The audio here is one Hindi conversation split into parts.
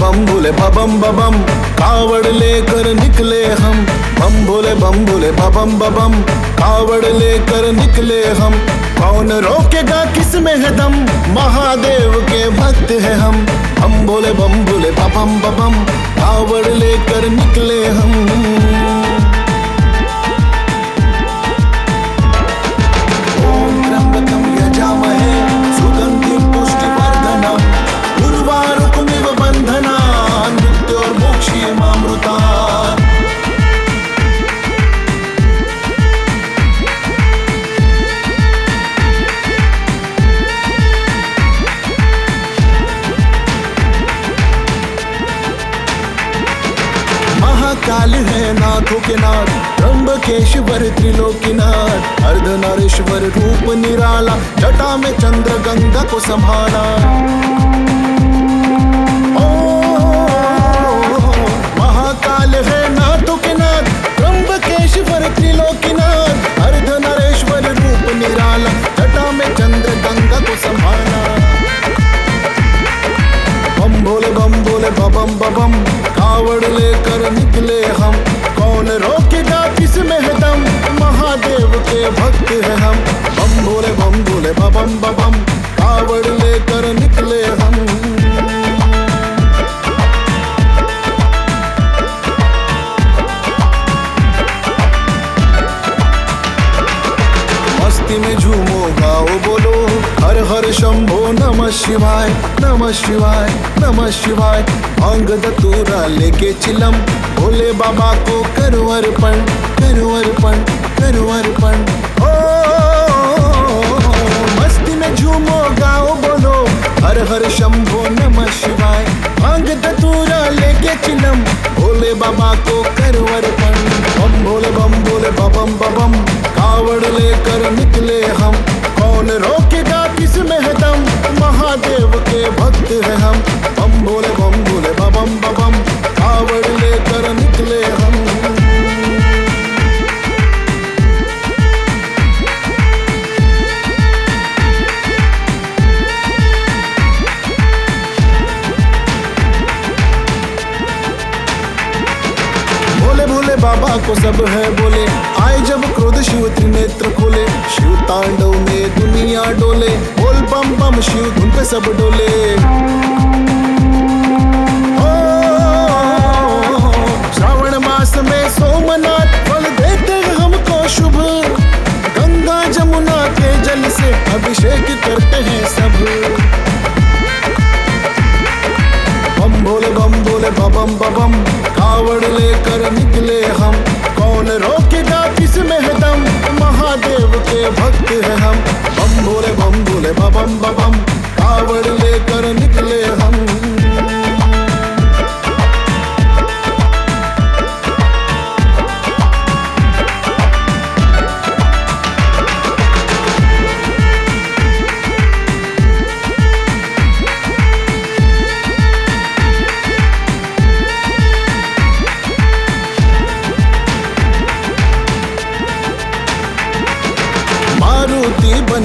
बम भोले बबम बबम, कावड़ लेकर निकले हम। बम भोले बम भोले बबम बबम, कावड़ लेकर निकले हम। कौन रोकेगा किसमें है दम? महादेव के भक्त है हम। हम भोले बम भोले बबम बबम, कावड़ लेकर निकले हम। महाकाल है नाथों के नाथ त्र्यंबकेश्वर त्रिलोकीनाथ, अर्धनारीश्वर रूप निराला, जटा में चंद्र गंगा को संभाला हर शंभो नमः शिवाय नमः शिवाय नमः शिवाय। भाँग धतूरा लेके चिलम, भोले बाबा को करो अर्पण करो अर्पण करो अर्पण। ओ, मस्ती में झूमो, गाओ, बोलो। हर हर शंभो नमः शिवाय भाँग धतूरा लेके चिलम, भोले बाबा को करो अर्पण। बम भोले बम भोले बबम बबम कावड़ लेकर निकले हम, कौन दम महादेव के भक्त है हम। बम भोले बम भोले बबम बबम कावड़ लेकर निकले हम। भोले भोले बाबा को सब है बोले। आए जब क्रोध शिव त्रिनेत्र खोले। शिव तांडव में दुनिया डोले। बोल बम बम शिव धुन पे सब डोले।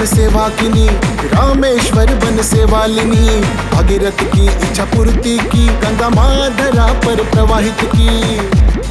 सेवा किनी, रामेश्वर बन सेवालिनी भगीरथ की इच्छा पूर्ति की, गंगा माधरा पर प्रवाहित की।